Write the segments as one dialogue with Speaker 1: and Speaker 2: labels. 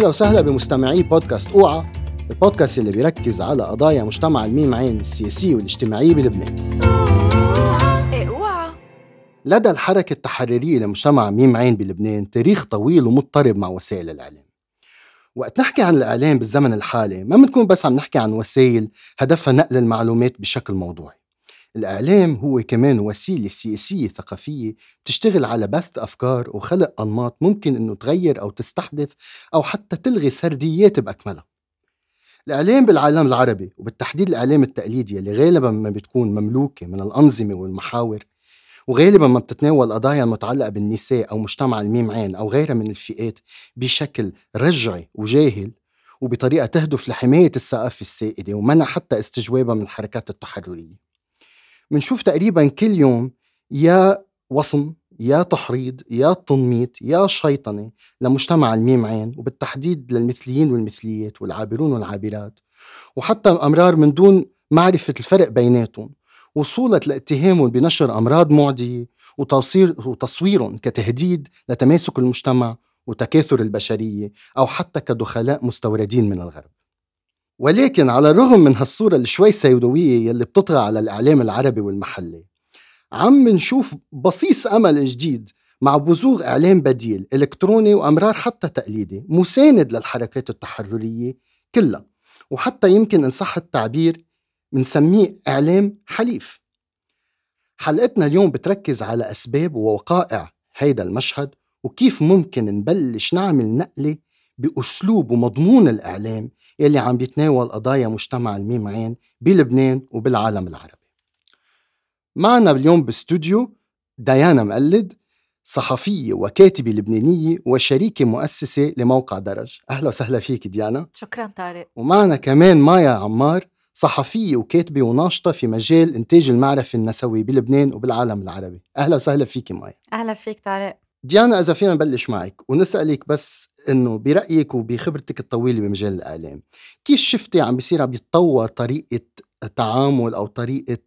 Speaker 1: أهلا وسهلا بمستمعي بودكاست أوعى البودكاست اللي بيركز على قضايا مجتمع الميم عين السياسيه والاجتماعيه بلبنان. لدى الحركة التحريرية لمجتمع ميم عين بلبنان تاريخ طويل ومضطرب مع وسائل الإعلام. وقت نحكي عن الإعلام بالزمن الحالي ما بنكون بس عم نحكي عن وسائل هدفها نقل المعلومات بشكل موضوعي. الإعلام هو كمان وسيلة سياسية ثقافية بتشتغل على بث أفكار وخلق أنماط ممكن إنه تغير أو تستحدث أو حتى تلغي سرديات بأكملها. الإعلام بالعالم العربي وبالتحديد الإعلام التقليدي اللي غالبا ما بتكون مملوكة من الأنظمة والمحاور وغالبا ما بتتناول قضايا المتعلقة بالنساء أو مجتمع الميم عين أو غيرها من الفئات بشكل رجعي وجاهل وبطريقة تهدف لحماية الثقافة السائدة ومنع حتى استجوابها من الحركات التحررية. بنشوف تقريبا كل يوم يا وصم يا تحريض يا تنميط يا شيطنة لمجتمع الميم عين وبالتحديد للمثليين والمثليات والعابرون والعابرات. وحتى أمرار من دون معرفة الفرق بيناتهم وصولت لاتهامهم بنشر أمراض معدية وتصوير وتصويرهم كتهديد لتماسك المجتمع وتكاثر البشرية أو حتى كدخلاء مستوردين من الغرب. ولكن على الرغم من هالصورة اللي شوي يلي بتطغى على الإعلام العربي والمحلي عم نشوف بصيص أمل جديد مع بزوغ إعلام بديل إلكتروني وأمرار حتى تقليدي مساند للحركات التحررية كلها وحتى يمكن إن صح التعبير بنسميه إعلام حليف. حلقتنا اليوم بتركز على أسباب ووقائع هيدا المشهد وكيف ممكن نبلش نعمل نقلة بأسلوب ومضمون الإعلام يلي عم بيتناول قضايا مجتمع الميم عين بلبنان وبالعالم العربي. معنا اليوم باستوديو ديانا مقلد صحفية وكاتبة لبنانية وشريكة مؤسسة لموقع درج. أهلا وسهلا فيك ديانا.
Speaker 2: شكرا طارق.
Speaker 1: ومعنا كمان مايا عمار صحفية وكاتبة وناشطة في مجال إنتاج المعرفة النسوي بلبنان وبالعالم العربي. أهلا وسهلا فيك مايا.
Speaker 2: أهلا فيك طارق.
Speaker 1: ديانا إذا فينا نبلش معك ونسألك بس إنه برأيك وبخبرتك الطويلة بمجال الإعلام كيف شفتي عم بيصير عم يتطور طريقة تعامل أو طريقة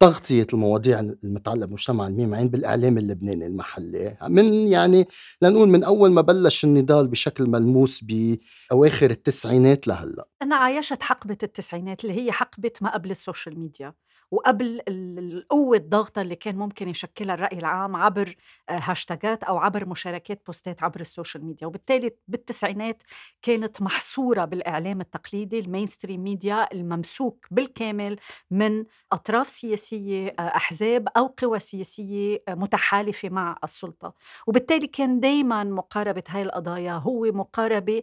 Speaker 1: تغطية المواضيع المتعلقة بمجتمع الميم عين بالإعلام اللبناني المحلي؟ من يعني لنقول من أول ما بلش النضال بشكل ملموس بأواخر التسعينات لهلأ.
Speaker 2: أنا عايشت حقبة التسعينات اللي هي حقبة ما قبل ال social media. وقبل القوة الضغطة اللي كان ممكن يشكلها الرأي العام عبر آه، هاشتاجات أو عبر مشاركات بوستات عبر ال social media. وبالتالي بالتسعينات كانت محصورة بالإعلام التقليدي ال mainstream media الممسوك بالكامل من أطراف سياسية آه، أحزاب أو قوى سياسية آه، متحالفة مع السلطة. وبالتالي كان دايما مقاربة هاي القضايا هو مقاربة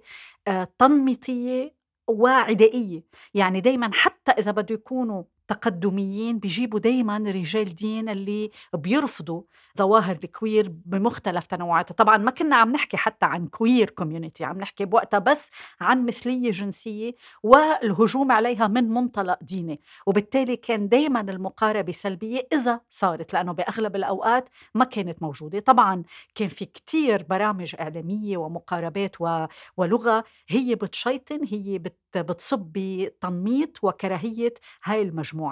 Speaker 2: تنميطية وعدائية يعني دايما حتى إذا بده يكونوا تقدميين بيجيبوا دايما رجال دين اللي بيرفضوا ظواهر ال queer بمختلف تنوعاتها. طبعا ما كنا عم نحكي حتى عن queer community عم نحكي بوقتها بس عن مثلية جنسية والهجوم عليها من منطلق ديني. وبالتالي كان دايما المقاربة سلبية إذا صارت لأنه بأغلب الأوقات ما كانت موجودة. طبعا كان في كتير برامج إعلامية ومقاربات و... ولغة هي بتشيطن هي بت... بتصب بتنميط وكراهية هاي المجموعة.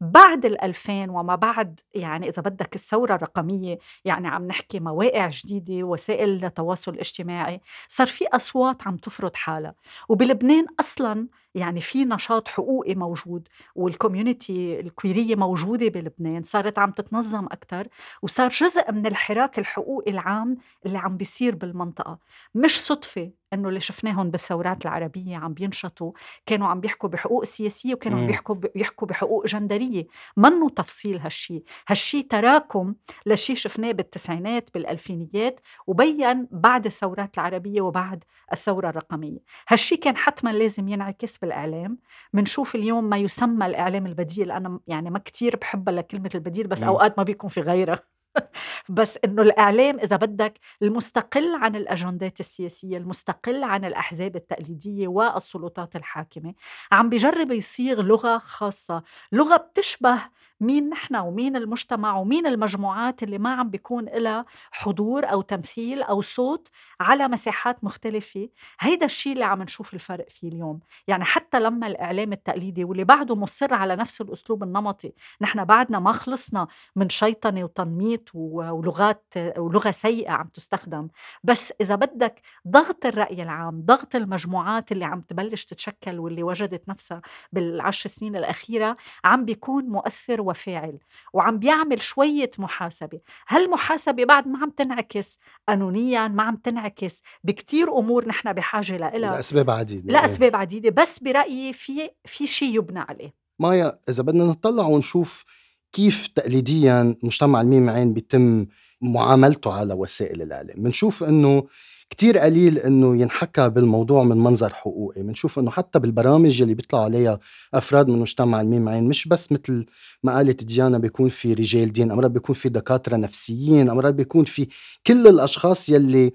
Speaker 2: بعد الألفين وما بعد يعني إذا بدك الثورة الرقمية يعني عم نحكي مواقع جديدة وسائل التواصل الاجتماعي صار في أصوات عم تفرض حالها. وبلبنان أصلاً يعني في نشاط حقوقي موجود والكوميونتي الكويرية موجودة بلبنان صارت عم تتنظم أكثر وصار جزء من الحراك الحقوقي العام اللي عم بيصير بالمنطقة. مش صدفة إنه اللي شفناهم بالثورات العربية عم بينشطوا كانوا عم بيحكوا بحقوق سياسية وكانوا عم بيحكوا بيحكوا بحقوق جندرية. منه تفصيل هالشي؟ هالشي تراكم لشي شفناه بالتسعينات بالألفينيات وبين بعد الثورات العربية وبعد الثورة الرقمية. هالشي كان حتما لازم ينعكس بالإعلام بنشوف اليوم ما يسمى الإعلام البديل. أنا يعني ما كتير بحبها لكلمة البديل بس م. أوقات ما بيكون في غيرها. بس إنه الإعلام إذا بدك المستقل عن الأجندات السياسية المستقل عن الأحزاب التقليدية والسلطات الحاكمة عم بجرب يصيغ لغة خاصة. لغة بتشبه مين نحن ومين المجتمع ومين المجموعات اللي ما عم بيكون لها حضور أو تمثيل أو صوت على مساحات مختلفة. هيدا الشيء اللي عم نشوف الفرق فيه اليوم. يعني حتى لما الإعلام التقليدي واللي بعده مصر على نفس الأسلوب النمطي نحن بعدنا ما خلصنا من شيطنة وتنميط ولغات ولغة سيئة عم تستخدم. بس إذا بدك ضغط الرأي العام ضغط المجموعات اللي عم تبلش تتشكل واللي وجدت نفسها بالعشر سنين الأخيرة عم بيكون مؤثر وفاعل وعم بيعمل شوية محاسبة. هالمحاسبة بعد ما عم تنعكس؟ قانونيا ما عم تنعكس. بكتير أمور نحن بحاجة لها
Speaker 1: لأسباب عديدة
Speaker 2: لأسباب عديدة. بس برأيي في في شيء يبنى عليه.
Speaker 1: مايا إذا بدنا نطلع ونشوف كيف تقليديا مجتمع الميم عين بيتم معاملته على وسائل الإعلام. بنشوف إنه كتير قليل إنه ينحكى بالموضوع من منظر حقوقي. بنشوف إنه حتى بالبرامج اللي بيطلعوا عليها أفراد من مجتمع الميم مش بس مثل ما قالت ديانا بيكون في رجال دين امرات بيكون في دكاترة نفسيين امرات بيكون في كل الأشخاص يلي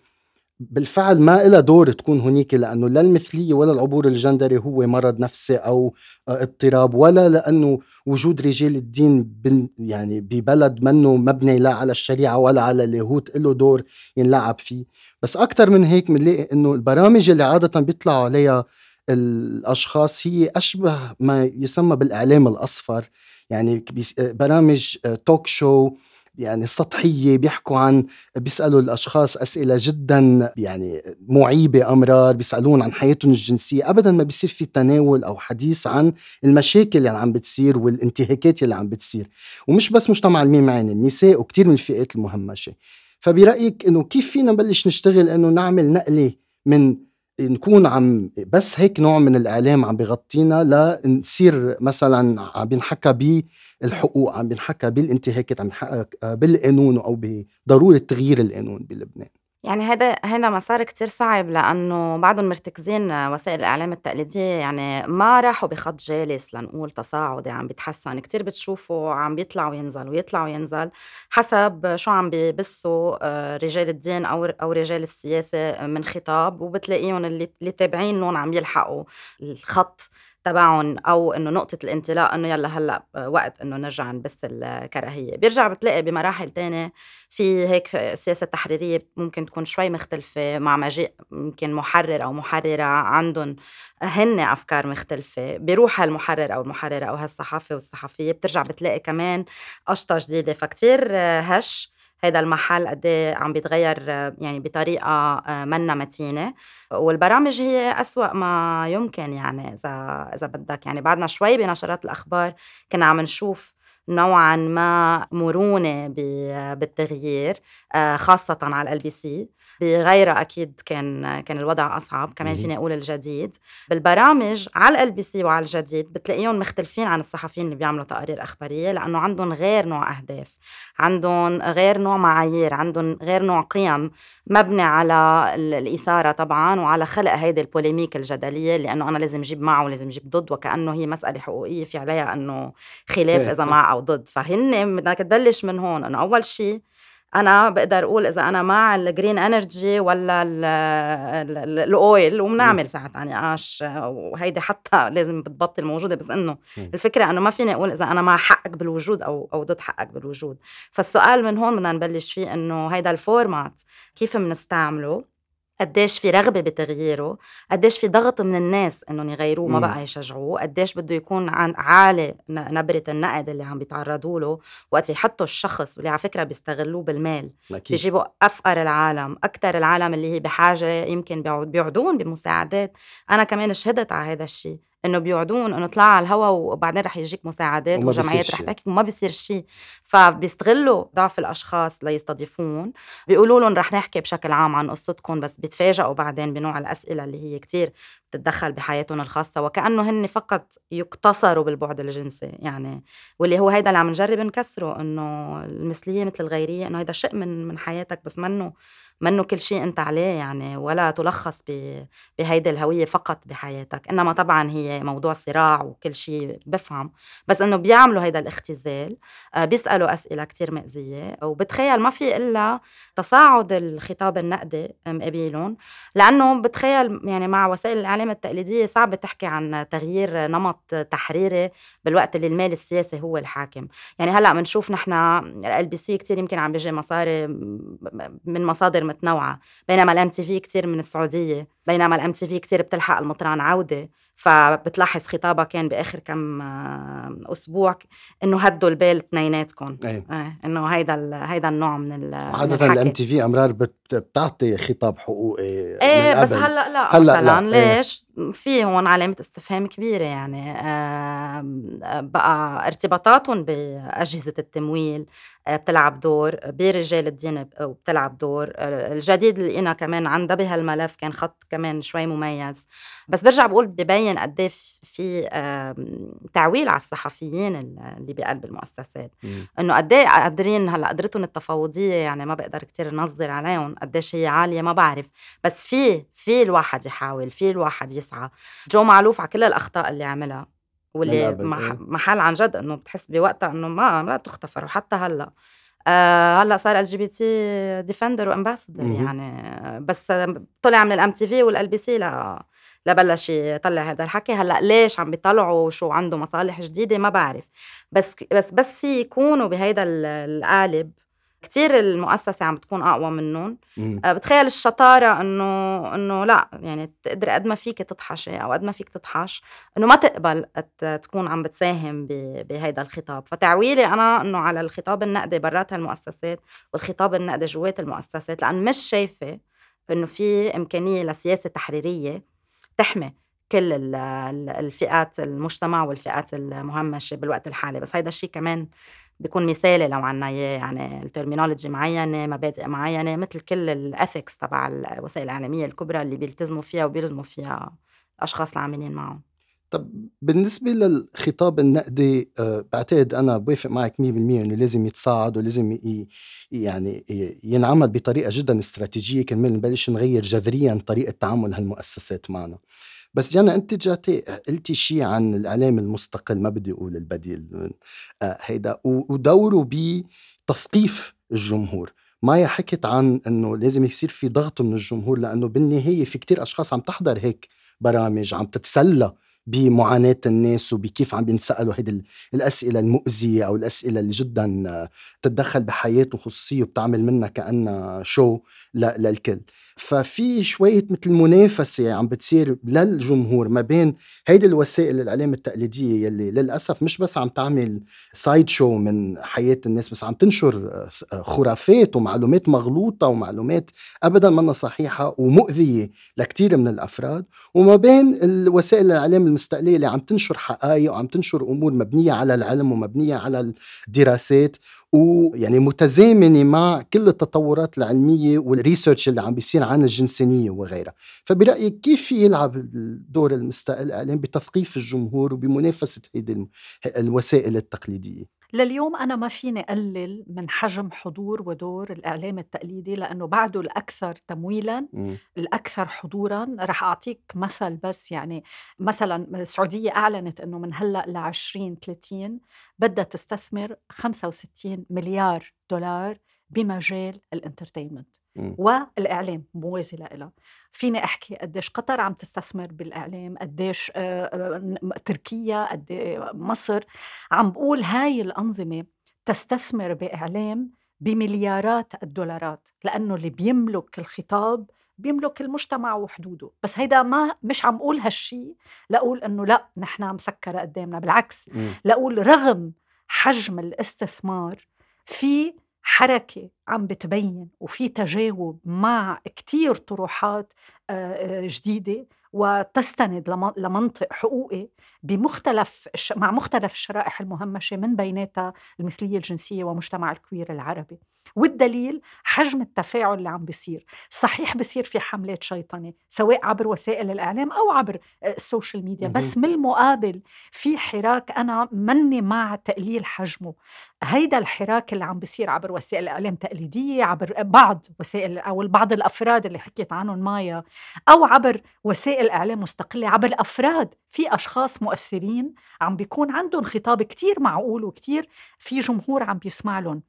Speaker 1: بالفعل ما إلها دور تكون هنيك لأنه لا المثلية ولا العبور الجندري هو مرض نفسي أو آه، اضطراب ولا لأنه وجود رجال الدين يعني ببلد منه مبني لا على الشريعة ولا على اللاهوت له دور ينلعب فيه. بس أكثر من هيك بنلاقي أنه البرامج اللي عادة بيطلعوا عليها الأشخاص هي أشبه ما يسمى بالإعلام الأصفر. يعني برامج توك آه، شو يعني سطحية بيحكوا عن بيسألوا الأشخاص أسئلة جدا يعني معيبة أمرار بيسألون عن حياتهم الجنسية. أبدا ما بيصير في تناول أو حديث عن المشاكل اللي عم بتصير والانتهاكات اللي عم بتصير. ومش بس مجتمع الميم عين النساء وكتير من الفئات المهمشة. فبرأيك إنه كيف فينا نبلش نشتغل إنه نعمل نقلة من نكون عم بس هيك نوع من الإعلام عم بغطينا لنصير مثلا عم بنحكى بالحقوق عم بنحكى بالانتهاكات عم بنحكى بالقانون أو بضرورة تغيير القانون بلبنان.
Speaker 3: يعني هذا هذا مسار كتير صعب لأنه بعدهم مرتكزين وسائل الإعلام التقليدية يعني ما راحوا بخط جالس لنقول تصاعدي عم بيتحسن. كتير بتشوفوا عم بيطلع وينزل ويطلع وينزل حسب شو عم بيبثوا آه، رجال الدين أو أو رجال السياسة من خطاب وبتلاقيهم اللي اللي تابعين عم يلحقوا الخط. تبعهم أو إنه نقطة الانطلاق إنه يلا هلأ وقت إنه نرجع نبث الكراهية. بيرجع بتلاقي بمراحل تانية في هيك سياسة تحريرية ممكن تكون شوي مختلفة مع مجيء يمكن محرر أو محررة عندهم هن أفكار مختلفة بيروح هالمحرر أو المحررة أو هالصحافي والصحفية بترجع بتلاقي كمان قشطه جديدة. فكتير هش هذا المحل قد إيه عم بيتغير يعني بطريقة آه، منا متينة. والبرامج هي أسوأ ما يمكن يعني إذا إذا بدك. يعني بعدنا شوي بنشرات الأخبار كنا عم نشوف نوعا ما مرونة بالتغيير آه، خاصة على LBC بغيرها أكيد كان كان الوضع أصعب كمان فيني أقول الجديد. بالبرامج على LBC وعلى الجديد بتلاقيهم مختلفين عن الصحفيين اللي بيعملوا تقارير أخبارية لأنه عندهم غير نوع أهداف عندهم غير نوع معايير عندهم غير نوع قيم مبني على الإثارة طبعا وعلى خلق هيدي polémique الجدلية لأنه أنا لازم أجيب مع ولازم أجيب ضد وكأنه هي مسألة حقوقية في عليها أنه خلاف إذا مع أو ضد فهن بدك تبلش من هون. إنه أول شيء أنا بقدر أقول إذا أنا مع ال green energy ولا ال oil وبنعمل ساعات نقاش وهيدي حتى لازم بتبطل موجودة. بس إنه الفكرة إنه ما فيني أقول إذا أنا مع حقك بالوجود أو أو ضد حقك بالوجود. فالسؤال من هون بدنا نبلش فيه إنه هيدا الفورمات كيف بنستعمله قديش في رغبة بتغييره قديش في ضغط من الناس إنهم يغيروه ما بقى يشجعوه قديش بده يكون عن عالي نبرة النقد اللي عم بيتعرضوا له وقت يحطوا الشخص واللي على فكرة بيستغلوه بالمال أكيد. بيجيبوا أفقر العالم أكثر العالم اللي هي بحاجة يمكن بيعودون بمساعدات. أنا كمان شهدت على هذا الشيء. إنه بيوعدون إنه اطلع على الهواء وبعدين رح يجيك مساعدات وجمعيات رح تحكي وما بيصير شيء. فبيستغلوا ضعف الأشخاص ليستضيفون. بيقولوا لهم رح نحكي بشكل عام عن قصتكم بس بيتفاجئوا بعدين بنوع الأسئلة اللي هي كتير بتتدخل بحياتهم الخاصة وكأنه هن فقط يقتصروا بالبعد الجنسي يعني. واللي هو هيدا اللي عم نجرب نكسره إنه المثلية مثل الغيرية إنه هيدا شيء من من حياتك بس منه منه كل شيء أنت عليه يعني ولا تلخص بهيدي الهوية فقط بحياتك. إنما طبعا هي موضوع صراع وكل شيء بفهم. بس إنه بيعملوا هيدا الاختزال آه، بيسألوا أسئلة كتير مؤذية وبتخيل ما في إلا تصاعد الخطاب النقدي مقابلهم لأنه بتخيل يعني مع وسائل الإعلام التقليدية صعب تحكي عن تغيير نمط تحريري بالوقت اللي المال السياسي هو الحاكم. يعني هلأ بنشوف نحن LBC كثير يمكن عم بيجي مصاري من مصادر متنوعة. بينما ال MTV كثير من السعودية بينما ال MTV كثير بتلحق المطران عودة. ف بتلاحظ خطابها كان بآخر كم أسبوع إنه هدوا البال اثنيناتكم. إيه إنه هيدا هيدا النوع من
Speaker 1: عادة الام تي في أمرار بتعطي خطاب حقوقي
Speaker 3: إيه بس هلأ لا هلأ مثلا لا.
Speaker 1: إيه.
Speaker 3: ليش؟ في هون علامة استفهام كبيرة يعني بقى ارتباطاتهم بأجهزة التمويل آه، بتلعب دور برجال الدين وبتلعب دور الجديد اللي لقينا كمان عندها بهالملف كان خط كمان شوي مميز. بس برجع بقول ببين قد إيه في تعويل على الصحفيين اللي بقلب المؤسسات. إنه قد إيه قادرين هلأ قدرتهم التفاوضية يعني ما بقدر كتير نظر عليهم قديش هي عالية ما بعرف. بس في في الواحد يحاول في الواحد يسعى. جو معلوف على كل الأخطاء اللي عملها واللي
Speaker 1: إيه.
Speaker 3: محل عن جد إنه بتحس بوقتها إنه ما لا تغتفر وحتى هلأ آه هلأ صار LGBT defender و ambassador يعني. بس طلع من ال MTV وال LBC لا لبلش يطلع هذا الحكي. هلأ ليش عم بيطلعوا شو عنده مصالح جديدة؟ ما بعرف. بس بس بس يكونوا بهيدا القالب كتير المؤسسة عم بتكون أقوى منهم آه، بتخيل الشطارة إنه إنه لا يعني تقدر قد ما فيك تطحشي أو قد ما فيك تطحش إنه ما تقبل تكون عم بتساهم بهيدا الخطاب. فتعويلي أنا إنه على الخطاب النقدي برات هالمؤسسات والخطاب النقدي جوات المؤسسات لأن مش شايفة إنه في إمكانية لسياسة تحريرية تحمي كل الفئات المجتمع والفئات المهمشة بالوقت الحالي. بس هيدا الشيء كمان بيكون مثالي لو عنا إياه. يعني ال terminology معينة مبادئ معينة مثل كل ال ethics تبع الوسائل الإعلامية الكبرى اللي بيلتزموا فيها وبيلزموا فيها الاشخاص العاملين معهم.
Speaker 1: طب بالنسبة للخطاب النقدي أه بعتقد أنا بوافق معك 100% إنه لازم يتصاعد ولازم يعني ينعمل بطريقة جدا استراتيجية كرمال نبلش نغير جذريا طريقة تعامل هالمؤسسات معنا. بس جانا أنت جاتي قلتي شيء عن الإعلام المستقل ما بدي أقول البديل آه هيدا ودوره بتثقيف الجمهور. مايا حكت عن إنه لازم يصير في ضغط من الجمهور لأنه بالنهاية في كتير أشخاص عم تحضر هيك برامج عم تتسلى بمعاناة الناس وبكيف عم بينسألوا هيدي الأسئلة المؤذية أو الأسئلة اللي جدا تتدخل بحياتهم خصوصية وبتعمل منها كأنها شو للكل. ففي شوية مثل منافسة عم بتصير للجمهور ما بين هيدي الوسائل الإعلام التقليدية يلي للأسف مش بس عم تعمل سايد شو من حياة الناس بس عم تنشر خرافات ومعلومات مغلوطة ومعلومات أبدا منا صحيحة ومؤذية لكتير من الأفراد. وما بين الوسائل الإعلام المستقلية اللي عم تنشر حقائق وعم تنشر أمور مبنية على العلم ومبنية على الدراسات ويعني متزامنة مع كل التطورات العلمية والريسيرش اللي عم بيصير عن الجنسانيه وغيرها. فبرأيك كيف يلعب الدور المستقل الاعلام بتثقيف الجمهور وبمنافسة هيدي الوسائل التقليدية؟
Speaker 2: لليوم أنا ما فيني أقلل من حجم حضور ودور الإعلام التقليدي لأنه بعده الأكثر تمويلا م. الأكثر حضورا رح أعطيك مثل بس يعني مثلا السعودية أعلنت أنه من هلأ ل 2030 بدها تستثمر 65 مليار دولار بمجال الإنترتينمنت والإعلام موازي لها فيني أحكي قديش قطر عم تستثمر بالإعلام قديش آه، آه، تركيا قد مصر. عم بقول هاي الأنظمة تستثمر بإعلام بمليارات الدولارات لأنه اللي بيملك الخطاب بيملك المجتمع وحدوده. بس هيدا ما مش عم أقول هالشي لأقول إنه لأ نحن مسكرة قدامنا. بالعكس لأقول رغم حجم الاستثمار في حركة عم بتبين وفي تجاوب مع كتير طروحات جديدة. وتستند لمنطق حقوقي بمختلف مع مختلف الشرائح المهمشة من بيناتها المثلية الجنسية ومجتمع الكوير العربي. والدليل حجم التفاعل اللي عم بيصير. صحيح بيصير في حملات شيطنه سواء عبر وسائل الإعلام أو عبر ال social media بس من المقابل في حراك أنا مني مع تقليل حجمه. هيدا الحراك اللي عم بيصير عبر وسائل الإعلام تقليدية عبر بعض وسائل أو بعض الأفراد اللي حكيت عنهم مايا أو عبر وسائل اعلام مستقلة عبر افراد في أشخاص مؤثرين عم بيكون عندهم خطاب كتير معقول وكتير في جمهور عم بيسمع لهم.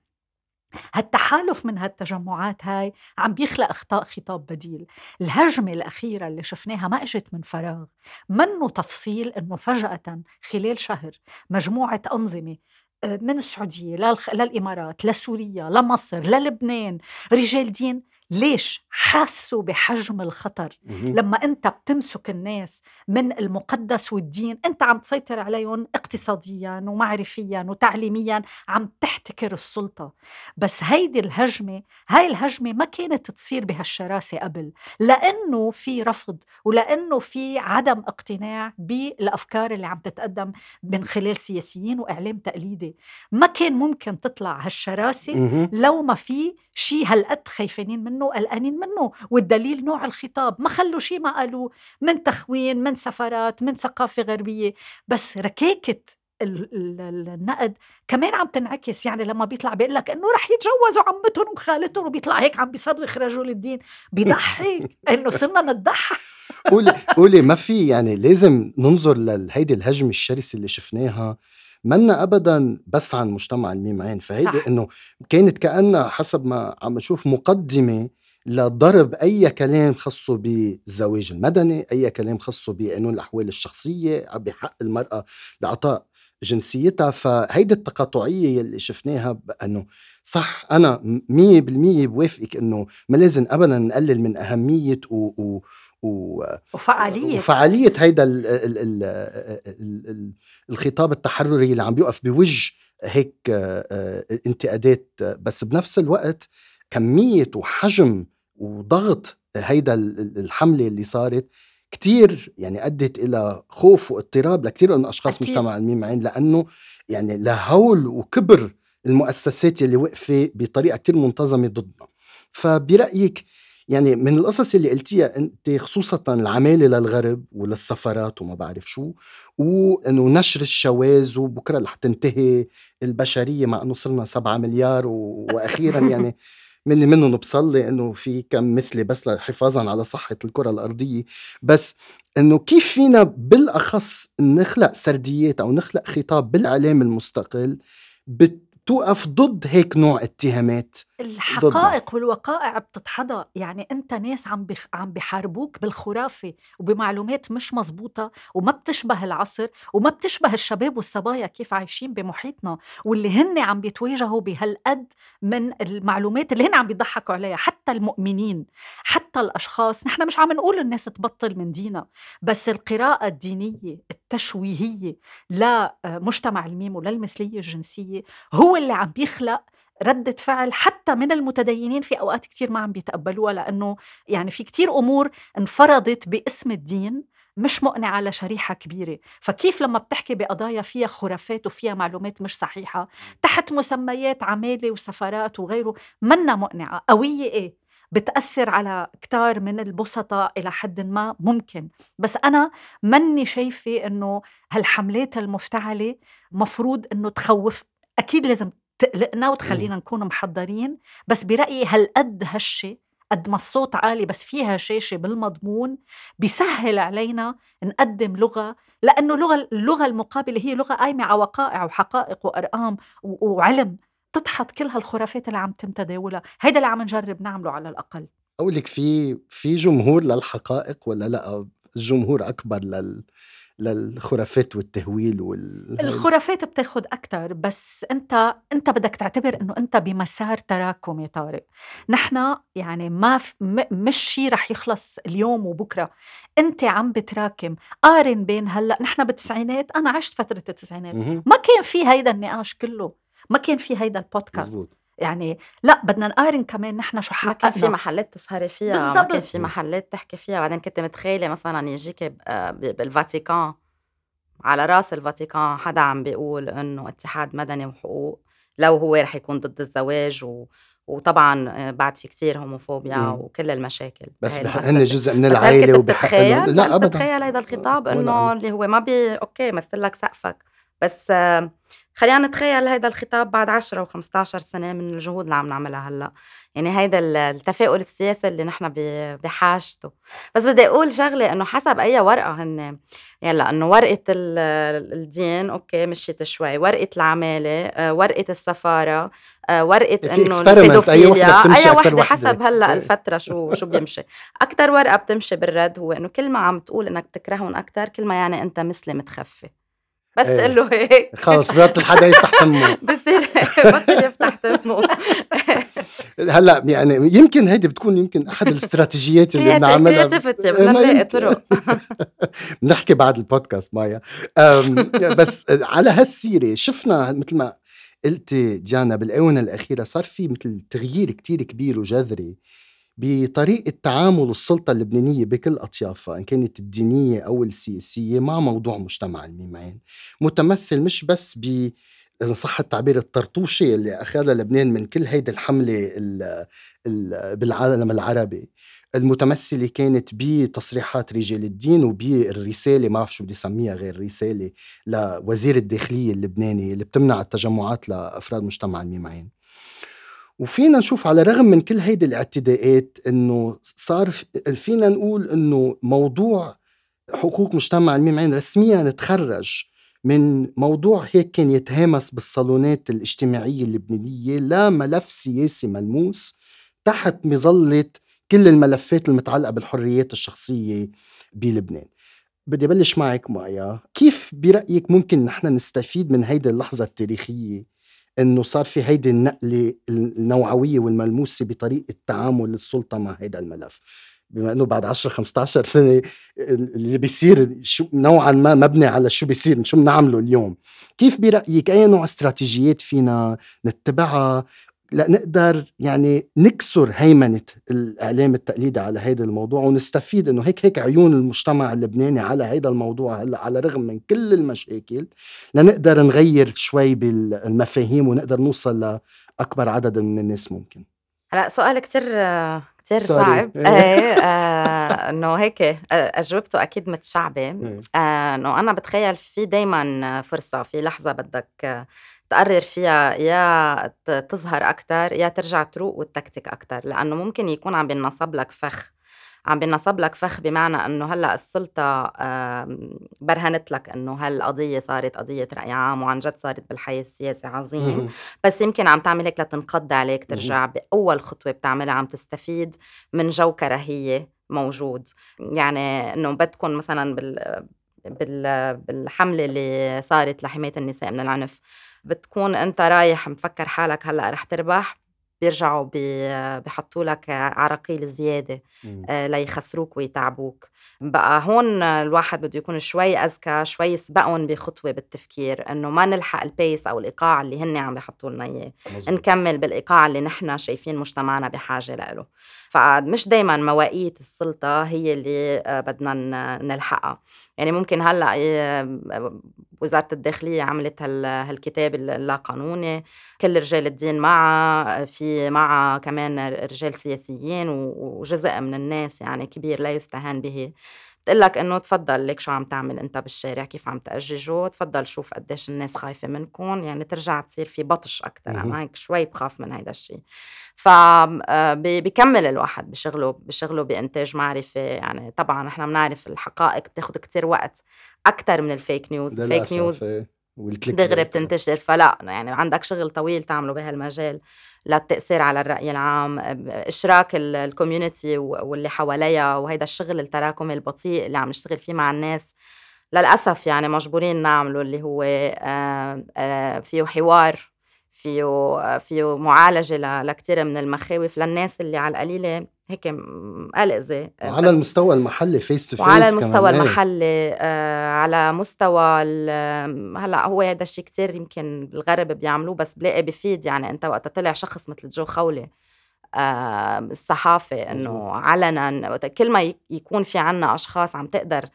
Speaker 2: هالتحالف من هالتجمعات هاي عم بيخلق أخطاء خطاب بديل. الهجمة الأخيرة اللي شفناها ما إجت من فراغ. منه تفصيل أنه فجأة خلال شهر مجموعة أنظمة من السعودية للإمارات لسوريا لمصر للبنان رجال دين ليش حاسوا بحجم الخطر. لما انت بتمسك الناس من المقدس والدين انت عم تسيطر عليهم اقتصاديا ومعرفيا وتعليميا عم تحتكر السلطة. بس هيدي الهجمة هاي الهجمة ما كانت تصير بهالشراسة قبل. لأنه في رفض ولأنه في عدم اقتناع بالأفكار اللي عم تتقدم من خلال سياسيين وإعلام تقليدي. ما كان ممكن تطلع هالشراسة
Speaker 1: مهم.
Speaker 2: لو ما في شيء هالقد خايفين منه. قلقانين منه والدليل نوع الخطاب. ما خلوا شيء ما قالوا من تخوين من سفرات من ثقافة غربية. بس ركاكة ال- ال- ال- النقد كمان عم تنعكس. يعني لما بيطلع بيقول لك إنه رح يتجوزوا عمتهم وخالتهم وبيطلع هيك عم بيصرخ رجل الدين. بيضحك. إنه صرنا نضحك.
Speaker 1: قولي قولي ما في يعني لازم ننظر لهيدي الهجمة الشرسة اللي شفناها. منا ابدا بس عن مجتمع الميم عين فهيدي. إنه كانت كأنها حسب ما عم نشوف مقدمة لضرب أي كلام خاصه بالزواج المدني أي كلام خاصه بقانون الأحوال الشخصية بحق المرأة لإعطاء جنسيتها فهيدي التقاطعية اللي شفناها انه صح أنا مية بالمية بوافقك إنه ما لازم ابدا نقلل من أهمية و, و و
Speaker 2: وفعالية.
Speaker 1: وفعالية هيدا ال ال ال ال ال الخطاب التحرري اللي عم بيوقف بوجه هيك آه، آه، انتقادات. بس بنفس الوقت كمية وحجم وضغط هيدا ال- ال- الحملة اللي صارت كتير يعني أدت إلى خوف واضطراب لكتير من أشخاص
Speaker 2: أكيد.
Speaker 1: مجتمع الميم عين لأنه يعني لهول وكبر المؤسسات اللي وقفة بطريقة كتير منتظمة ضدنا. فبرأيك يعني من القصص اللي قلتيها أنت خصوصا العمالة للغرب وللسفرات وما بعرف شو وإنه نشر الشواذ وبكرة رح تنتهي البشرية مع إنه صرنا سبعة مليار و... وأخيرا يعني مني منهم بصلي إنه في كم مثلي بس حفاظا على صحة الكرة الأرضية. بس إنه كيف فينا بالأخص نخلق سرديات أو نخلق خطاب بالإعلام المستقل بتوقف ضد هيك نوع اتهامات؟
Speaker 2: الحقائق والوقائع بتتحضى يعني أنت ناس عم بخ... عم بحاربوك بالخرافة وبمعلومات مش مزبوطه وما بتشبه العصر وما بتشبه الشباب والصبايا كيف عايشين بمحيطنا واللي هن عم بيتواجهوا بهالقد من المعلومات اللي هن عم بيضحكوا عليها. حتى المؤمنين حتى الأشخاص. نحن مش عم نقول الناس تبطل من دينها بس القراءة الدينية التشويهية لمجتمع الميم وللمثليه الجنسية هو اللي عم بيخلق ردة فعل حتى من المتدينين في أوقات كتير ما عم بيتقبلوها لأنه يعني في كتير أمور انفرضت باسم الدين مش مقنعة لشريحة كبيرة. فكيف لما بتحكي بقضايا فيها خرافات وفيها معلومات مش صحيحة تحت مسميات عمالة وسفرات وغيره منا مقنعة. قوية إيه؟ بتأثر على كتار من البسطاء إلى حد ما ممكن. بس أنا مني شايفة أنه هالحملات المفتعلة مفروض أنه تخوف. أكيد لازم تقلقنا وتخلينا نكون محضرين. بس برأيي هالقد هالشي قد ما الصوت عالي بس فيها شاشة بالمضمون بيسهل علينا نقدم لغة. لأنه لغة اللغة المقابلة هي لغة قايمة على وقائع وحقائق وأرقام وعلم تدحض كل هالخرافات اللي عم تم تداولها. هيدا اللي عم نجرب نعمله على الأقل.
Speaker 1: أقول لك في في جمهور للحقائق ولا لأ؟ الجمهور أكبر لل للخرافات والتهويل وال.
Speaker 2: الخرافات بتاخد أكتر بس أنت أنت بدك تعتبر إنه أنت بمسار تراكمي طارق. نحن يعني ما ف... م... مش شيء رح يخلص اليوم وبكرة. أنت عم بتراكم. قارن بين هلأ نحن بالتسعينات أنا عشت فترة التسعينات. ما كان في هيدا النقاش كله. ما كان في هيدا البودكاست.
Speaker 1: مزبوط.
Speaker 2: يعني لأ بدنا نقارن كمان نحن شو
Speaker 3: ما كان في محلات تسهري فيها ما كان
Speaker 2: بالضبط.
Speaker 3: في محلات تحكي فيها بعدين كنت متخيلة مثلا يجيك بالفاتيكان على رأس الفاتيكان حدا عم بيقول إنه اتحاد مدني وحقوق لو هو رح يكون ضد الزواج و وطبعا بعد في كتير هوموفوبيا
Speaker 1: مم.
Speaker 3: وكل المشاكل
Speaker 1: بس. هن جزء من
Speaker 3: العائلة
Speaker 1: وبحق لأ ابدا
Speaker 3: تتخيل هيدا الخطاب
Speaker 1: إنه.
Speaker 3: اللي هو ما بي أوكي مثل لك سقفك بس خلينا نتخيل هيدا الخطاب بعد 10 و15 سنة من الجهود اللي عم نعملها هلأ. يعني هيدا ال- التفاؤل السياسي اللي نحن بحاجته. بس بدي أقول شغلة إنه حسب أي ورقة هن يلا إنه ورقة ال- الدين okay مشيت شوي. ورقة العمالة آه، ورقة السفارة آه، ورقة
Speaker 1: في إنه
Speaker 3: البيدوفيليا.
Speaker 1: بتمشي أي
Speaker 3: وحده. حسب
Speaker 1: هلأ.
Speaker 3: الفترة شو شو بيمشي. أكثر ورقة بتمشي بالرد هو إنه كل ما عم تقول إنك بتكرههم أكثر كل ما يعني أنت مسلم متخفي. بس
Speaker 1: إيه.
Speaker 3: تقول له هيك.
Speaker 1: خلص بطل حدا يفتح تمه.
Speaker 3: بصير بطل يفتح تمه.
Speaker 1: هلأ يعني يمكن هيدي بتكون يمكن أحد الاستراتيجيات اللي بنعملها.
Speaker 3: كرياتيفيتي بدنا نلاقي طرق
Speaker 1: بنحكي بعد البودكاست مايا. بس على هالسيرة شفنا مثل ما قلت ديانا بالآونة الأخيرة صار في مثل تغيير كتير كبير وجذري. بطريقة تعامل السلطة اللبنانية بكل أطيافها إن كانت الدينية أو السياسية مع موضوع مجتمع الميمعين. متمثل مش بس ب إذا صح التعبير الطرطوشة اللي أخذها لبنان من كل هيدي الحملة ال ال بالعالم العربي. المتمثلة كانت بتصريحات رجال الدين وبالرسالة ما بعرف شو بدي أسميها غير رسالة لوزير الداخلية اللبناني اللي بتمنع التجمعات لأفراد مجتمع الميمعين. وفينا نشوف على الرغم من كل هيدي الاعتداءات إنه صار فينا نقول إنه موضوع حقوق مجتمع الميمعين رسميا تخرج من موضوع هيك كان يتهامس بالصالونات الاجتماعية اللبنانية لا ملف سياسي ملموس تحت مظلة كل الملفات المتعلقة بالحريات الشخصية بلبنان. بدي أبلش معك مايا كيف برأيك ممكن نحن نستفيد من هيدي اللحظة التاريخية؟ إنه صار في هيدي النقلة النوعوية والملموسة بطريقة تعامل السلطة مع هذا الملف. بما إنه بعد 10 15 سنة اللي بيصير شو نوعا ما مبني على شو بيصير شو بنعمله اليوم. كيف برأيك أي نوع استراتيجيات فينا نتبعها لنقدر يعني نكسر هيمنة الإعلام التقليدي على هذا الموضوع ونستفيد إنه هيك هيك عيون المجتمع اللبناني على هذا الموضوع هلأ على الرغم من كل المشاكل لنقدر نغير شوي بالمفاهيم ونقدر نوصل لأكبر عدد من الناس ممكن.
Speaker 3: هلأ سؤال كتير كتير صعب. إيه. آه إنه هيك أجوبته أكيد متشعبة. إيه. آه إنه أنا بتخيل في دايما فرصة في لحظة بدك تقرر فيها يا تظهر أكتر يا ترجع تروق وتكتك أكتر لأنه ممكن يكون عم بينصب لك فخ. عم بينصب لك فخ بمعنى إنه هلأ السلطة برهنت لك إنه هالقضيه صارت قضية رأي عام وعن جد صارت بالحي السياسي عظيم. بس يمكن عم تعمل هيك لتنقض عليك ترجع بأول خطوة بتعملها عم تستفيد من جو كراهية موجود. يعني إنه بدكم مثلا بال بالحملة اللي صارت لحماية النساء من العنف. بتكون أنت رايح مفكر حالك هلأ رح تربح بيرجعوا بحطوا لك عراقيل زيادة آه ليخسروك ويتعبوك. بقى هون الواحد بده يكون شوي أذكى شوي يسبقهم بخطوة بالتفكير إنه ما نلحق البيس أو الإيقاع اللي هن عم بيحطوا لنا إياه. نكمل بالإيقاع اللي نحن شايفين مجتمعنا بحاجة له فمش دايما مواقيت السلطة هي اللي آه، بدنا نلحقها. يعني ممكن هلأ وزارة الداخلية عملت هالكتاب اللا قانوني كل رجال الدين معها في معها كمان رجال سياسيين وجزء من الناس يعني كبير لا يستهان به. بتقول لك إنه تفضل ليك شو عم تعمل أنت بالشارع كيف عم تأججه تفضل شوف قديش الناس خايفة منكم يعني ترجع تصير في بطش أكثر أنا هيك شوي بخاف من هيدا الشيء ف آه، بكمل الواحد بشغله بشغله بإنتاج معرفة يعني طبعا إحنا بنعرف الحقائق بتاخذ كتير وقت أكثر من ال fake news. ال fake news دغري بتنتشر فلا يعني عندك شغل طويل تعمله بهالمجال للتأثير على الرأي العام إشراك ال community واللي حواليها وهيدا الشغل التراكمي البطيء اللي عم نشتغل فيه مع الناس. للأسف يعني مجبورين نعمله اللي هو فيه حوار فيه فيه معالجة لكثير من المخاوف للناس اللي على القليلة هيك مقلقزة.
Speaker 1: وعلى المستوى المحلي face to face
Speaker 3: وعلى المستوى كمان. المحلي آه على مستوى هلأ هو هذا الشيء كتير يمكن بالغرب بيعملوه بس بلاقي بفيد. يعني أنت وقت طلع شخص مثل جو خولي آه الصحافة إنه علنا كل ما يكون في عنا أشخاص عم تقدر آه،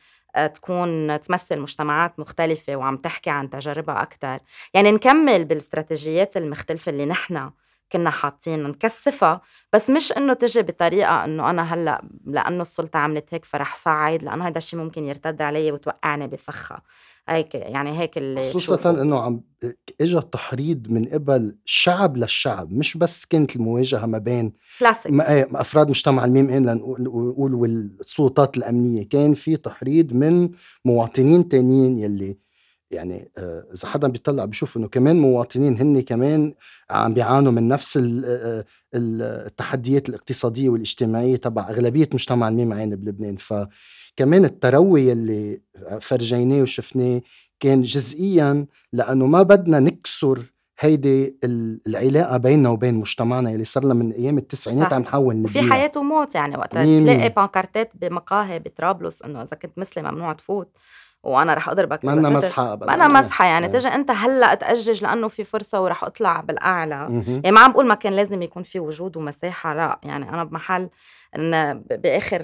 Speaker 3: تكون تمثل مجتمعات مختلفة وعم تحكي عن تجاربها أكثر يعني نكمل بالاستراتيجيات المختلفة اللي نحن كنا حاطين نكثفها بس مش انه تجي بطريقة انه أنا هلا لأنه السلطة عملت هيك فرح صعد لأنه هذا الشيء ممكن يرتد علي وتوقعني بفخها. هيك يعني هيك اللي
Speaker 1: خصوصا انه عم اجى التحريض من قبل شعب للشعب مش بس كانت المواجهة ما بين
Speaker 3: كلاسيك
Speaker 1: إيه، أفراد مجتمع الميم إن لنقول والسلطات الأمنية. كان في تحريض من مواطنين تانيين يلي يعني آه، إذا حدا بيطلع بيشوف إنه كمان مواطنين هن كمان عم بيعانوا من نفس آه، التحديات الاقتصادية والاجتماعية تبع أغلبية مجتمع الميم عين بلبنان. فكمان التروي اللي فرجيناه وشفناه كان جزئيا لأنه ما بدنا نكسر هيدي العلاقة بيننا وبين مجتمعنا اللي صار لها من أيام التسعينات عم نحاول
Speaker 3: نبنيها في حياة وموت يعني وقتها. تلاقي بانكارتات بمقاهي بطرابلس إنه إذا كنت مسلم ممنوع تفوت. وأنا رح اضربك
Speaker 1: ما أنا مسحة ابدا.
Speaker 3: ما أنا مسحة يعني. آه. تجي أنت هلأ تأجج لأنه في فرصة ورح أطلع بالأعلى. يعني ما عم بقول ما كان لازم يكون في وجود ومساحة لا. يعني أنا بمحل إن بآخر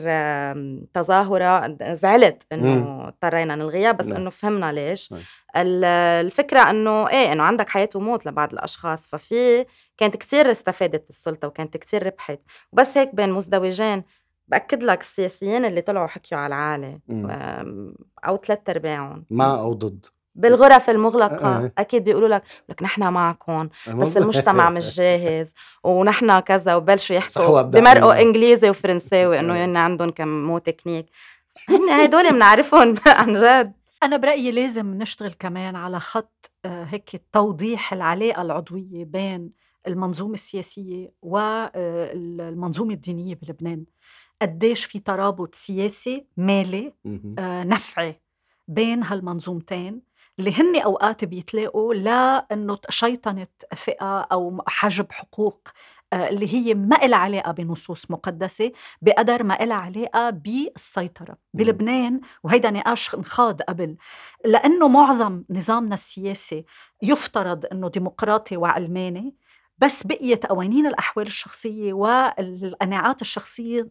Speaker 3: تظاهرة زعلت إنه اضطرينا نلغيها بس نعم. إنه فهمنا ليش. نعم. الفكرة إنه إيه إنه عندك حياة وموت لبعض الأشخاص. ففي كانت كتير استفادت السلطة وكانت كتير ربحت. وبس هيك بين مزدوجين. بأكد لك السياسيين اللي طلعوا حكيوا على العالي أو ثلاث أرباعهم.
Speaker 1: مع أو ضد.
Speaker 3: بالغرف المغلقة أه. أكيد بيقولوا لك لك نحن معكم بس المجتمع مش جاهز ونحن كذا وبلشوا يحكوا بمرقوا إنجليزي وفرنساوي إنه هن عندهم كم مو تكنيك. هن هدول بنعرفهم عن جد.
Speaker 2: أنا برأيي لازم نشتغل كمان على خط هيك توضيح العلاقة العضوية بين المنظومة السياسية والمنظومة الدينية بلبنان. قديش في ترابط سياسي مالي آه نفعي بين هالمنظومتين اللي هن أوقات بيتلاقوا لأنه شيطنة فئة أو حجب حقوق آه، اللي هي ما لها علاقة بنصوص مقدسة بقدر ما لها علاقة بالسيطرة بلبنان وهيدا نقاش انخاض قبل. لأنه معظم نظامنا السياسي يفترض إنه ديمقراطي وعلماني بس بقيت قوانين الأحوال الشخصية والقناعات الشخصية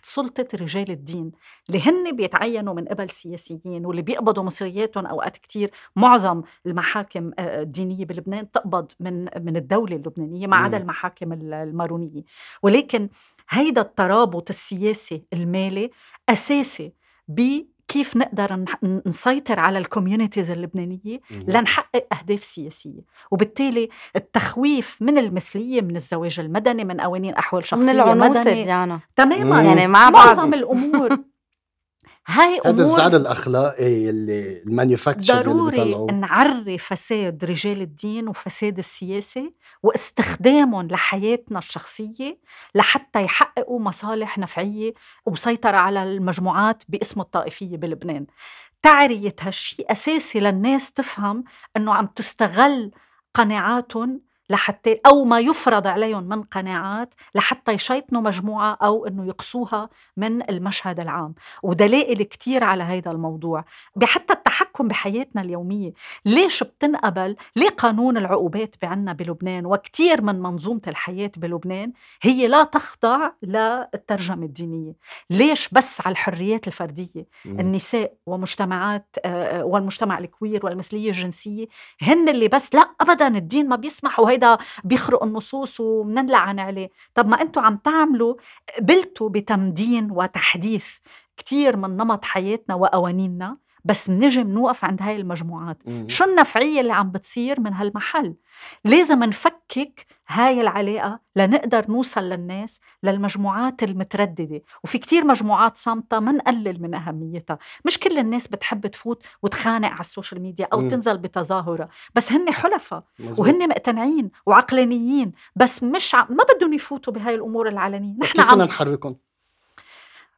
Speaker 2: تحت سلطة رجال الدين اللي هن بيتعينوا من قبل سياسيين واللي بيقبضوا مصرياتهم أوقات كتير. معظم المحاكم آه، الدينية بلبنان تقبض من من الدولة اللبنانية ما عدا المحاكم المارونية. ولكن هيدا الترابط السياسي المالي أساسي كيف نقدر نسيطر على ال communities اللبنانيه لنحقق أهداف سياسية. وبالتالي التخويف من المثلية من الزواج المدني من قوانين أحوال شخصية
Speaker 3: من العنوسه ديانا.
Speaker 2: تماما. يعني مع بعض. معظم الأمور هاي
Speaker 1: أمور هذا الزعل الأخلاقي اللي ال manufactured
Speaker 2: ضروري اللي نعرف فساد رجال الدين وفساد السياسة واستخدامهم لحياتنا الشخصية لحتى يحققوا مصالح نفعية وسيطرة على المجموعات باسم الطائفية بلبنان. تعرية هالشيء أساسي للناس تفهم أنه عم تستغل قناعاتهم لحتى أو ما يفرض عليهم من قناعات لحتى يشيطنوا مجموعة أو إنه يقصوها من المشهد العام. ودلائل كتير على هذا الموضوع. بحتى التحكم بحياتنا اليومية. ليش بتنقبل؟ ليه قانون العقوبات بعنا بلبنان؟ وكتير من منظومة الحياة بلبنان هي لا تخضع للترجمة الدينية. ليش بس على الحريات الفردية. النساء ومجتمعات والمجتمع الكوير والمثلية الجنسية هن اللي بس لا ابدا الدين ما بيسمح وهي هيدا بيخرق النصوص ومنلعن عليه. طب ما أنتم عم تعملوا قبلتوا بتمدين وتحديث كتير من نمط حياتنا وقوانيننا. بس منجي منوقف عند هاي المجموعات. مم. شو النفعية اللي عم بتصير من هالمحل؟ لازم نفكك هاي العلاقة لنقدر نوصل للناس للمجموعات المترددة. وفي كتير مجموعات صامتة ما نقلل من أهميتها. مش كل الناس بتحب تفوت وتخانق على ال social media أو م. تنزل بتظاهرة. بس هن حلفاء وهن مقتنعين وعقلانيين. بس مش ع... ما بدهم يفوتوا بهاي الأمور العلنية.
Speaker 1: نحن كيف عم نحركهم.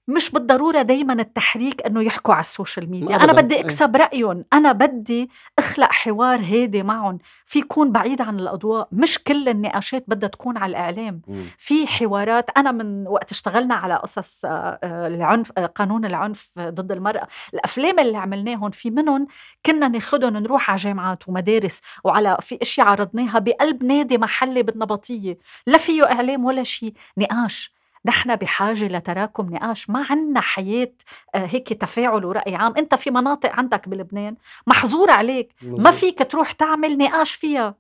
Speaker 2: مش بالضرورة دايما التحريك إنه يحكوا على ال social media. أنا بدي إيه. أكسب رأيهم. أنا بدي أخلق حوار هادي معهم. في يكون بعيد عن الأضواء. مش كل النقاشات بدها تكون على الإعلام. في حوارات. أنا من وقت اشتغلنا على قصص آه، العنف آه، قانون العنف ضد المرأة. الأفلام اللي عملناهم في منهم كنا ناخذهم نروح على جامعات ومدارس وعلى في أشياء عرضناها بقلب نادي محلي بالنبطية. لا فيه إعلام ولا شيء. نقاش. نحن بحاجة لتراكم نقاش. ما عنا حياة آه، هيك تفاعل ورأي عام. أنت في مناطق عندك بلبنان محظور عليك. ما فيك تروح تعمل نقاش فيها.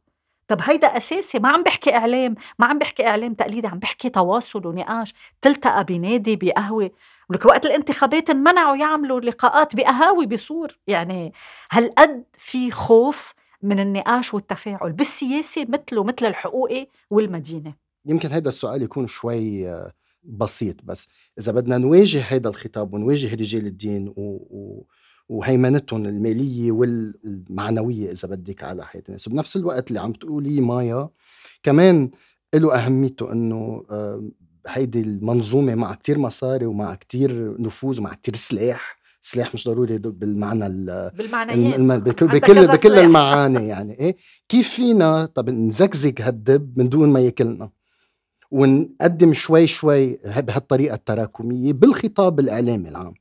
Speaker 2: طب هيدا أساسي. ما عم بحكي إعلام. ما عم بحكي إعلام تقليدي. عم بحكي تواصل ونقاش. تلتقى بنادي بقهوة. ولك وقت الانتخابات منعوا يعملوا لقاءات بقهاوي بصور يعني هالقد في خوف من النقاش والتفاعل بالسياسة مثله مثل الحقوقي والمدينة.
Speaker 1: يمكن هذا السؤال يكون شوي آه، بسيط بس إذا بدنا نواجه هذا الخطاب ونواجه رجال الدين و... و... وهيمنتهم المالية والمعنوية إذا بدك على حياه الناس. وبنفس الوقت اللي عم تقولي مايا كمان له أهميته إنه هيدي المنظومة مع كتير مصاري ومع كتير نفوذ ومع كتير سلاح سلاح مش ضروري بالمعنى
Speaker 2: بالمعنيين.
Speaker 1: بكل بكل, بكل المعاني يعني إيه؟ كيف فينا طب نزكزك هالدب من دون ما ياكلنا؟ ونقدم شوي شوي بهالطريقة التراكمية بالخطاب الإعلامي العام.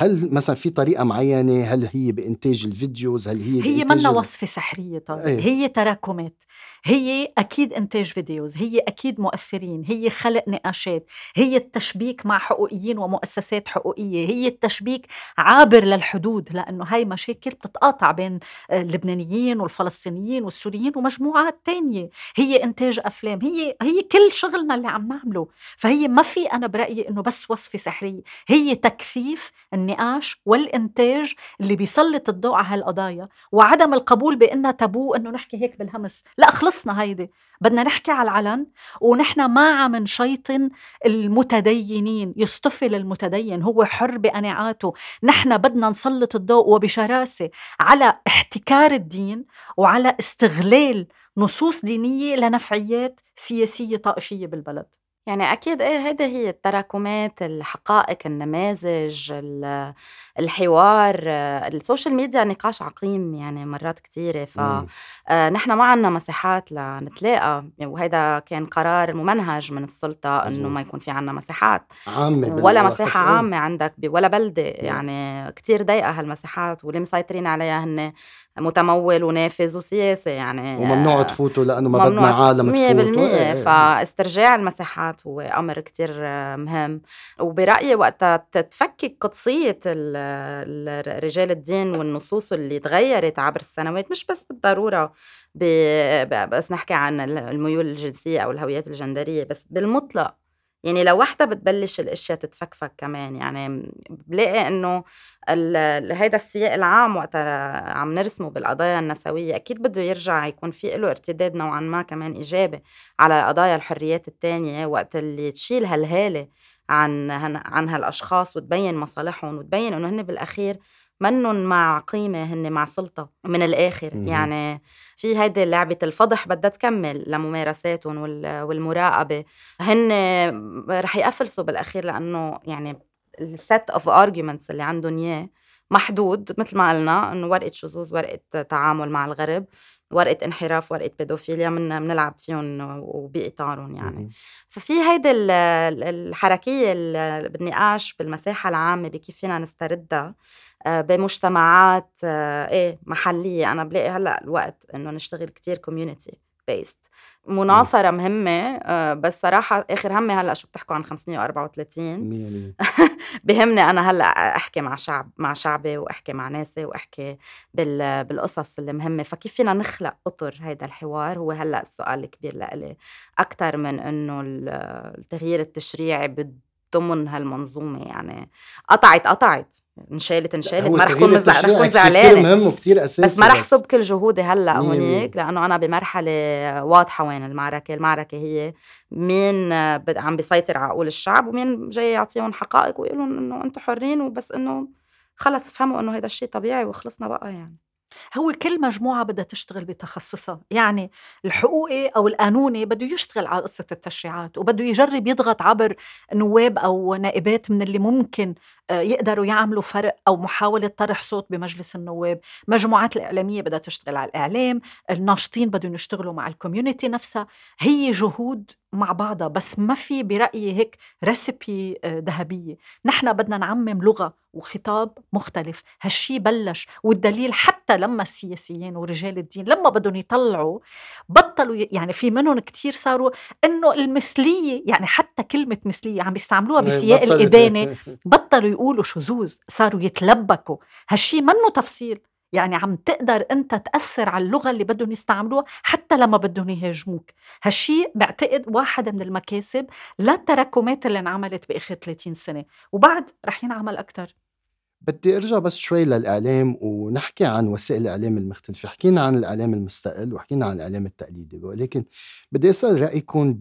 Speaker 1: هل مثلا في طريقة معينة؟ هل هي بإنتاج ال videos؟ هل هي
Speaker 2: هي منا وصفة سحرية طبعا. أيه. هي تراكمات. هي أكيد إنتاج videos. هي أكيد مؤثرين. هي خلق نقاشات. هي التشبيك مع حقوقيين ومؤسسات حقوقية. هي التشبيك عابر للحدود لأنه هاي مشاكل بتتقاطع بين اللبنانيين والفلسطينيين والسوريين ومجموعات تانية. هي إنتاج أفلام. هي هي كل شغلنا اللي عم نعمله. فهي ما في أنا برأيي إنه بس وصفة سحرية. هي تكثيف النقاش والإنتاج اللي بيسلط الضوء على هالقضايا وعدم القبول بأنها تابو أنه نحكي هيك بالهمس. لا خلصنا هيدي. بدنا نحكي على العلن ونحن ما عم نشيطن المتدينين. يصطفل المتدين هو حر بقناعاته. نحن بدنا نسلط الضوء وبشراسة على احتكار الدين وعلى استغلال نصوص دينية لنفعيات سياسية طائفية بالبلد.
Speaker 3: يعني أكيد إيه هيدي هي التراكمات، الحقائق، النماذج، الحوار، ال social media نقاش عقيم يعني مرات كتيرة. ف آه، نحن ما عنا مساحات لنتلاقى وهيدا كان قرار ممنهج من السلطة إنه ما يكون في عنا مساحات.
Speaker 1: عامة
Speaker 3: ولا مساحة عامة عندك ولا بلدة يعني كتير ضيقة هالمساحات واللي مسيطرين عليها هن متمول ونافذ وسياسي يعني
Speaker 1: وممنوع تفوتوا لأنه ما بدنا عالم
Speaker 3: تفوت 100% فاسترجاع المساحات هو أمر كتير مهم. وبرأيي وقتها تفكك قدسية رجال الدين والنصوص اللي تغيرت عبر السنوات مش بس بالضرورة بس نحكي عن الميول الجنسية أو الهويات الجندرية بس بالمطلق. يعني لو وحدة بتبلش الاشياء تتفكفك كمان يعني بلاقي إنه هيدا السياق العام وقتها عم نرسمه بالقضايا النسوية أكيد بده يرجع يكون في له ارتداد نوعا ما كمان إيجابي على قضايا الحريات التانية وقت اللي تشيل هالهالة عن عن هالأشخاص وتبين مصالحهم وتبين إنه هن بالأخير منن مع قيمة هن مع سلطة من الآخر. مم. يعني في هيدي لعبة الفضح بدها تكمل لممارساتهم والمراقبة. هن رح يفلسوا بالأخير لأنه يعني ال set of arguments اللي عندهم إياه محدود مثل ما قلنا انه ورقة شذوذ ورقة تعامل مع الغرب ورقة انحراف ورقة بيدوفيليا من بنلعب فيهم وباطارهم يعني. ففي هيدي الحركية بالنقاش بالمساحة العامة بكيف فينا نستردها. بمجتمعات آه، إيه محلية. أنا بلاقي هلأ الوقت إنه نشتغل كتير community بيست مناصرة مهمة آه، بس صراحة آخر همي هلأ شو بتحكوا عن 534 بهمني أنا هلأ أحكي مع شعب مع شعبي وأحكي مع ناسي وأحكي بالقصص اللي مهمة. فكيف فينا نخلق أطر هيدا الحوار؟ هو هلأ السؤال الكبير لإلي. أكثر من إنه التغيير التشريعي ضمن هالمنظومة يعني. قطعت قطعت. انشالت انشالت ما رح كون رح كون زعلانه
Speaker 1: مهم وكثير أساسي
Speaker 3: بس ما رح صب كل جهودي هلا هونيك لأنه أنا بمرحلة واضحة وين المعركة؟ المعركة هي مين عم بيسيطر على عقول الشعب ومين جاي يعطيهم حقائق ويقول لهم إنه أنتم حرين وبس إنه خلص افهموا إنه هذا الشيء طبيعي وخلصنا بقى يعني.
Speaker 2: هو كل مجموعة بدها تشتغل بتخصصها يعني الحقوقي أو القانوني بده يشتغل على قصة التشريعات وبده يجرب يضغط عبر نواب أو نائبات من اللي ممكن يقدروا يعملوا فرق أو محاولة طرح صوت بمجلس النواب. مجموعات الإعلامية بدها تشتغل على الإعلام الناشطين بدهم يشتغلوا مع ال community نفسها. هي جهود مع بعضها بس ما في برأيي هيك recipe آه، ذهبية. نحن بدنا نعمم لغة وخطاب مختلف. هالشي بلش والدليل حتى لما السياسيين ورجال الدين لما بدهم يطلعوا بطلوا يعني في منهم كتير صاروا إنه المثلية يعني حتى كلمة مثلية عم بيستعملوها إيه، بسياق الإدانة بطلوا يقولوا شذوذ صاروا يتلبكوا. هالشي منه تفصيل. يعني عم تقدر أنت تأثر على اللغة اللي بدهم يستعملوها حتى لما بدهم يهاجموك. هالشيء بعتقد واحد من المكاسب للتراكمات اللي انعملت بآخر 30 سنة. وبعد رح ينعمل أكثر
Speaker 1: بدي أرجع بس شوي للإعلام ونحكي عن وسائل الإعلام المختلفة، حكينا عن الإعلام المستقل وحكينا عن الإعلام التقليدي. ولكن بدي أسأل رأيكم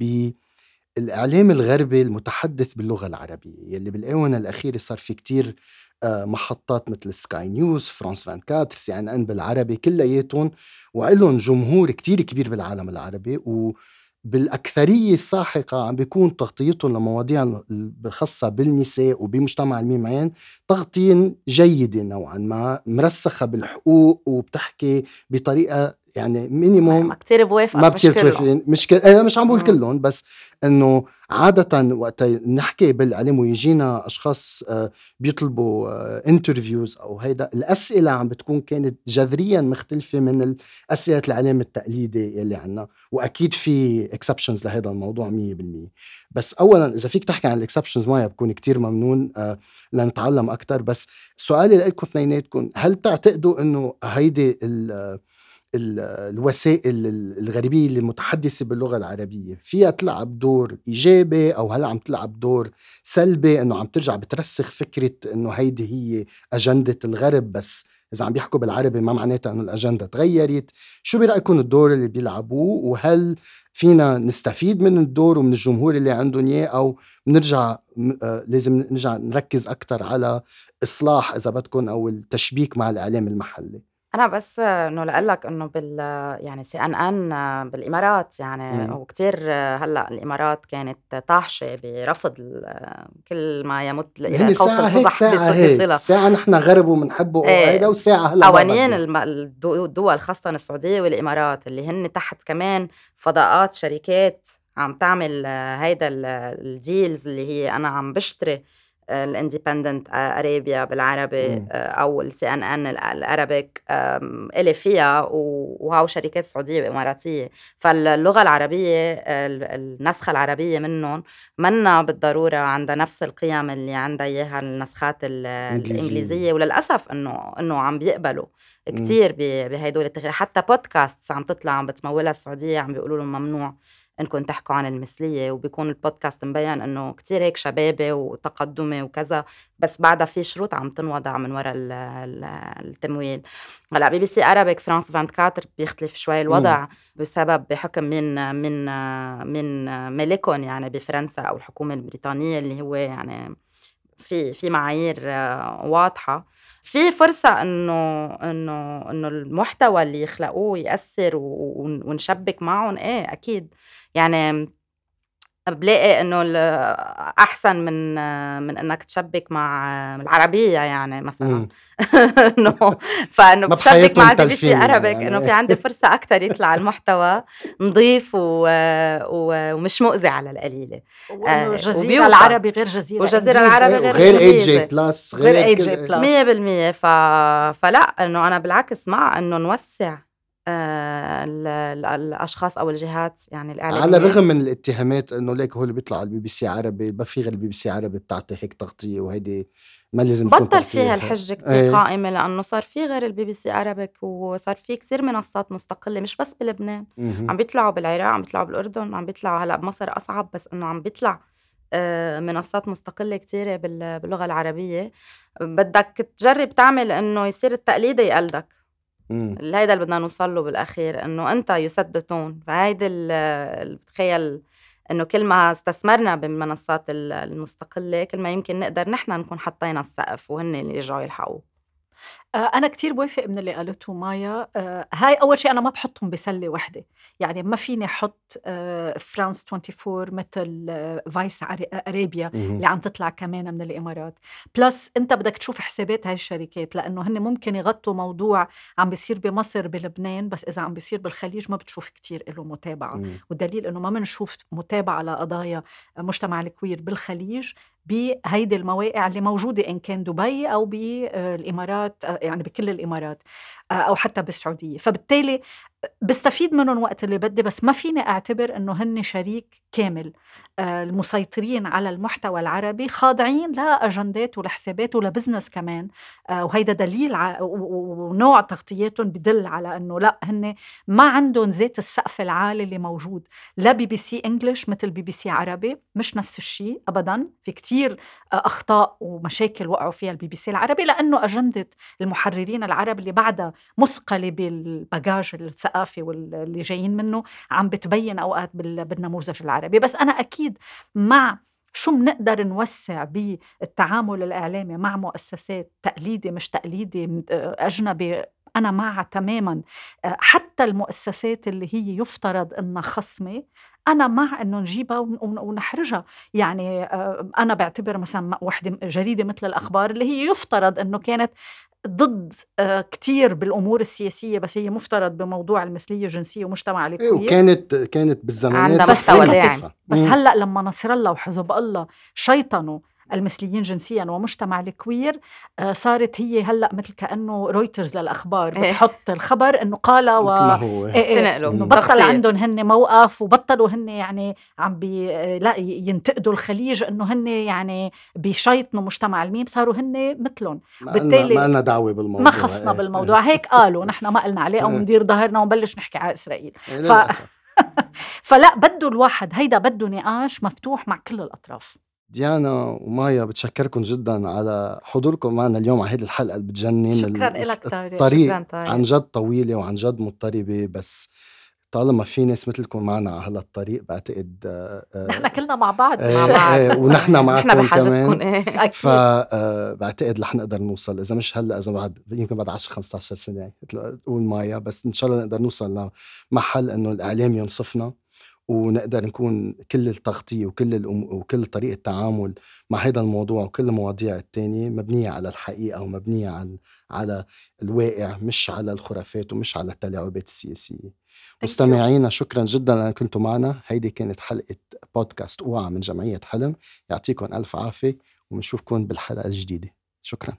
Speaker 1: بالاعلام الغربي المتحدث باللغة العربية يلي بالآونة الأخيرة صار في كتير آه، محطات مثل سكاي نيوز فرانس 24 سي إن إن بالعربي كلياتهم وإلهم جمهور كتير كبير بالعالم العربي و بالأكثرية الساحقة عم بيكون تغطيتهم لمواضيع خاصة بالنساء وبمجتمع الميم عين تغطية جيدة نوعا ما مرسخة بالحقوق وبتحكي بطريقة يعني minimum
Speaker 3: ما كتير بوافق
Speaker 1: ما كتير توافقين مش ك... أنا مش عم بقول كلهم بس إنه عادة وقت نحكي بالإعلام ويجينا أشخاص آه، بيطلبوا interviews آه، أو هيدا الأسئلة عم بتكون كانت جذريا مختلفة من أسئلة الإعلام التقليدي يلي عنا وأكيد في exceptions لهذا الموضوع 100% بس اولا إذا فيك تحكي عن ال exceptions معي بكون كتير ممنون آه، لنتعلم أكثر بس سؤالي لكم اثنيناتكم هل تعتقدوا إنه هيدي الوسائل الغربية اللي متحدثة باللغة العربية. فيها تلعب دور إيجابي أو هلأ عم تلعب دور سلبي أنه عم ترجع بترسخ فكرة أنه هيدي هي أجندة الغرب بس إذا عم بيحكوا بالعربي ما معناتها أنه الأجندة تغيرت. شو برأيكم الدور اللي بيلعبوه؟ وهل فينا نستفيد من الدور ومن الجمهور اللي عندهم إياه؟ أو بنرجع آه، لازم نرجع نركز أكثر على إصلاح إذا بدكم أو التشبيك مع الإعلام المحلي؟
Speaker 3: أنا بس إنه لاقول لك إنه بال يعني سي إن إن بالإمارات يعني
Speaker 1: إمم.
Speaker 3: وكتير هلأ الإمارات كانت طاحشة برفض كل ما يمت
Speaker 1: إلى قوس ساعة هيك ساعة هيك ساعة نحن غرب وبنحبه وهيدا
Speaker 3: إيه
Speaker 1: وساعة هلأ
Speaker 3: قوانين الدول خاصة السعودية والإمارات اللي هن تحت كمان فضاءات شركات عم تعمل هيدا ال deals اللي هي أنا عم بشتري. الاندبندنت أرابيا بالعربي
Speaker 1: مم.
Speaker 3: آه، أو السي إن إن الأرابيك إلي فيها وهو شركات سعودية وإماراتية. فاللغة العربية النسخة العربية منهم منا بالضرورة عندها نفس القيم اللي عندها إياها النسخات الإنجليزية. وللأسف إنه إنه عم بيقبلوا كثير بهدول التغيير. حتى بودكاست عم تطلع عم بتمولها السعودية عم بيقولوا لهم ممنوع. انكم تحكوا عن المثلية وبيكون البودكاست مبين إنه كتير هيك شبابي وتقدمي وكذا بس بعدها في شروط عم تنوضع من وراء التمويل. هلأ بي بي سي ارابيك فرانس 24 بيختلف شوي الوضع بسبب بحكم من من من ملكهم يعني بفرنسا أو الحكومة البريطانية اللي هو يعني في في معايير واضحة. في فرصة إنه إنه إنه المحتوى اللي يخلقوه يأثر ونشبك معهم إيه أكيد. يعني بلاقي إنه أحسن من من إنك تشبك مع العربية يعني مثلا. إنه فإنه بشبك مع البي بي سي ارابيك يعني. إنه في عندي فرصة أكثر يطلع المحتوى نظيف و... و... ومش مؤذي على القليلة.
Speaker 2: آه جزيرة العربي غير جزيرة.
Speaker 3: وجزيرة العربي غير
Speaker 1: غير اي جي بلس
Speaker 2: غير اي جي بلس
Speaker 3: 100% ف... فلا إنه أنا بالعكس مع إنه نوسع آه، الأشخاص أو الجهات يعني الإعلامية
Speaker 1: على الرغم من الاتهامات إنه ليك هو اللي بيطلع على البي بي سي عربي ما في غير البي بي سي عربي بتعطي هيك تغطية وهيدي ما لازم
Speaker 3: بطل فيها الحجة كثير إيه. قائمة لأنه صار في غير البي بي سي ارابيك وصار في كثير منصات مستقلة مش بس بلبنان. عم بيطلعوا بالعراق عم بيطلعوا بالأردن عم بيطلعوا هلأ بمصر أصعب بس إنه عم بيطلع آه، منصات مستقلة كثيره باللغة العربية بدك تجرب تعمل إنه يصير التقليدي يقلدك هيدا اللي بدنا نوصل له بالأخير إنه أنت you set the tone فهيدي بتخيل إنه كل ما استثمرنا بالمنصات المستقلة كل ما يمكن نقدر نحن نكون حطينا السقف وهن اللي يرجعوا يلحقوه
Speaker 2: آه، أنا كتير بوافق من اللي قالته مايا. آه، هاي أول شيء أنا ما بحطهم بسلة وحدة. يعني ما فيني أحط آه، فرانس 24 مثل فايس أرابيا اللي عم تطلع كمان من الإمارات. plus أنت بدك تشوف حسابات هاي الشركات لأنه هن ممكن يغطوا موضوع عم بيصير بمصر بلبنان بس إذا عم بيصير بالخليج ما بتشوف كتير له متابعة. والدليل أنه ما بنشوف متابعة لقضايا مجتمع ال queer بالخليج. بهيدي المواقع اللي موجودة إن كان دبي أو بالإمارات يعني بكل الإمارات أو حتى بالسعودية. فبالتالي بستفيد منهم وقت اللي بدي بس ما فيني أعتبر إنه هن شريك كامل. آه، المسيطرين على المحتوى العربي خاضعين لأجندات ولحسابات ول business كمان. آه، وهيدا دليل ونوع تغطياتهم بدل على إنه لأ هن ما عندهم ذات السقف العالي اللي موجود. لا بي بي سي English مثل بي بي سي عربي مش نفس الشيء ابدا. في كتير آه، أخطاء ومشاكل وقعوا فيها البي بي سي العربي لأنه أجندة المحررين العرب اللي بعدها مثقلة بال baggage الثقافي واللي جايين منه عم بتبين أوقات بالنموذج العربي. بس أنا أكيد مع شو بنقدر نوسع بالتعامل الإعلامي مع مؤسسات تقليدي مش تقليدي أجنبي أنا معها تماما حتى المؤسسات اللي هي يفترض إنها خصمة أنا مع إنه نجيبها ونحرجها. يعني أنا بعتبر مثلا وحدة جريدة مثل الأخبار اللي هي يفترض إنه كانت ضد آه، كتير بالأمور السياسية بس هي مفترض بموضوع المثلية الجنسيه ومجتمع
Speaker 1: إيه
Speaker 2: ال queer
Speaker 1: وكانت كانت بالزمانات
Speaker 3: عندها
Speaker 2: بس
Speaker 3: داعم.
Speaker 2: بس. هلأ لما نصر الله وحزب الله شيطنوا المثليين جنسيا ومجتمع ال queer آه، صارت هي هلأ مثل كأنه رويترز للأخبار
Speaker 3: إيه.
Speaker 2: بتحط الخبر إنه قال و
Speaker 1: مثل ما هو
Speaker 2: إيه إيه
Speaker 3: تنقلوا.
Speaker 2: بطل. عندهم هن موقف وبطلوا هن يعني عم بي لا ينتقدوا الخليج إنه هن يعني بيشيطنوا مجتمع الميم صاروا هن مثلهم بالتالي
Speaker 1: ما لنا دعوة بالموضوع
Speaker 2: ما خصنا بالموضوع هيك قالوا نحن ما قلنا عليه
Speaker 1: أو.
Speaker 2: ندير ظهرنا ونبلش نحكي على
Speaker 1: إسرائيل
Speaker 2: ف-. فلا بده الواحد هيدا بده نقاش مفتوح مع كل الأطراف
Speaker 1: ديانا ومايا بتشكركم جدا على حضوركم معنا اليوم على هذه الحلقة اللي بتجنن
Speaker 2: شكرا لك طارق
Speaker 1: الطريق
Speaker 3: شكراً طارق.
Speaker 1: عن جد طويلة وعن جد مضطربة بس طالما في ناس مثلكم معنا على هلا الطريق بعتقد آه، آه،
Speaker 2: نحن كلنا مع بعض
Speaker 1: إيه،
Speaker 3: مع بعض.
Speaker 1: إيه، ونحن
Speaker 3: نحن
Speaker 1: معكم كمان
Speaker 3: إيه
Speaker 2: أكيد
Speaker 1: فبعتقد رح نقدر نوصل إذا مش هلأ إذا بعد يمكن بعد 10 15 سنة مثل ما تقول مايا بس إن شاء الله نقدر نوصل لمحل إنه الإعلام ينصفنا ونقدر نكون كل التغطية وكل الأم... وكل طريقة التعامل مع هذا الموضوع وكل المواضيع التانية مبنية على الحقيقة ومبنيه على على الواقع مش على الخرافات ومش على التلاعبات السياسية. مستمعينا شكرا جدا لأن كنتوا معنا. هيدي كانت حلقة بودكاست اوعى من جمعية حلم. يعطيكم ألف عافية وبنشوفكم بالحلقة الجديدة. شكرا.